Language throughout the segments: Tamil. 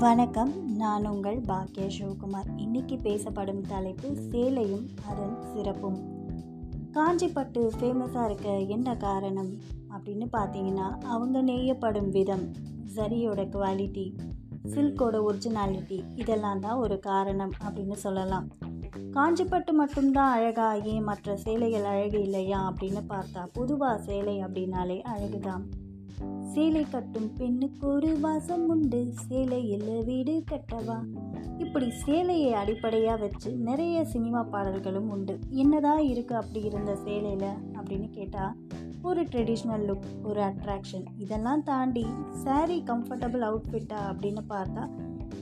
வணக்கம். நான் உங்கள் பாக்கிய சிவகுமார். இன்னைக்கு பேசப்படும் தலைப்பு சேலையும் அதன் சிறப்பும். காஞ்சிப்பட்டு ஃபேமஸாக இருக்க என்ன காரணம்? அப்படின்னு பார்த்தீங்கன்னா அவங்க நெய்யப்படும் விதம் சரியோட குவாலிட்டி சில்கோட ஒரிஜினாலிட்டி இதெல்லாம் தான் ஒரு காரணம் அப்படின்னு சொல்லலாம். காஞ்சிப்பட்டு மட்டும்தான் அழகா ஏன் மற்ற சேலைகள் அழகு இல்லையா அப்படின்னு பார்த்தா பொதுவாக சேலை அப்படின்னாலே அழகுதான். சேலை கட்டும் பெண்ணுக்கு ஒரு வாசம் உண்டு. சேலையில் வீடு கட்டவா? இப்படி சேலையை அடிப்படையாக வச்சு நிறைய சினிமா பாடல்களும் உண்டு. என்னதான் இருக்குது அப்படி இருந்த சேலையில்? அப்படின்னு கேட்டால் ஒரு ட்ரெடிஷ்னல் லுக் ஒரு அட்ராக்ஷன் இதெல்லாம் தாண்டி சாரீ கம்ஃபர்டபுள் அவுட்ஃபிட்டா அப்படின்னு பார்த்தா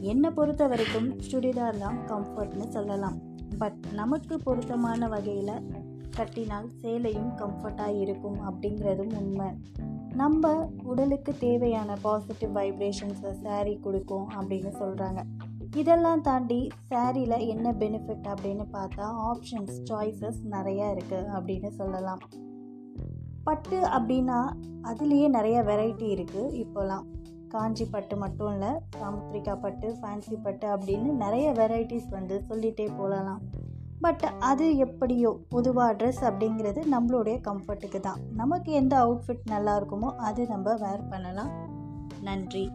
என்னை பொறுத்த வரைக்கும் சுடிதார் தான் கம்ஃபர்ட்னு சொல்லலாம். பட் நமக்கு பொருத்தமான வகையில் கட்டினால் சேலையும் கம்ஃபர்ட்டாக இருக்கும் அப்படிங்கிறதும் உண்மை. நம்ம உடலுக்கு தேவையான பாசிட்டிவ் வைப்ரேஷன்ஸை saree கொடுக்கும் அப்படின்னு சொல்கிறாங்க இதெல்லாம் தாண்டி சாரியில் என்ன பெனிஃபிட் அப்படின்னு பார்த்தா ஆப்ஷன்ஸ் சாய்ஸஸ் நிறையா இருக்குது அப்படின்னு சொல்லலாம். பட்டு அப்படின்னா அதுலேயே நிறைய வெரைட்டி இருக்குது இப்போலாம். காஞ்சி பட்டு மட்டும் இல்லை சாமுத்ரிகா பட்டு ஃபேன்சி பட்டு அப்படின்னு நிறைய வெரைட்டிஸ் வந்து சொல்லிகிட்டே போகலாம். பட் அது எப்படியோ பொதுவாக ட்ரெஸ் அப்படிங்கிறது நம்மளுடைய கம்ஃபர்ட்டுக்கு தான். நமக்கு எந்த அவுட்ஃபிட் நல்லா இருக்குமோ அது நம்ம வேர் பண்ணலாம். நன்றி.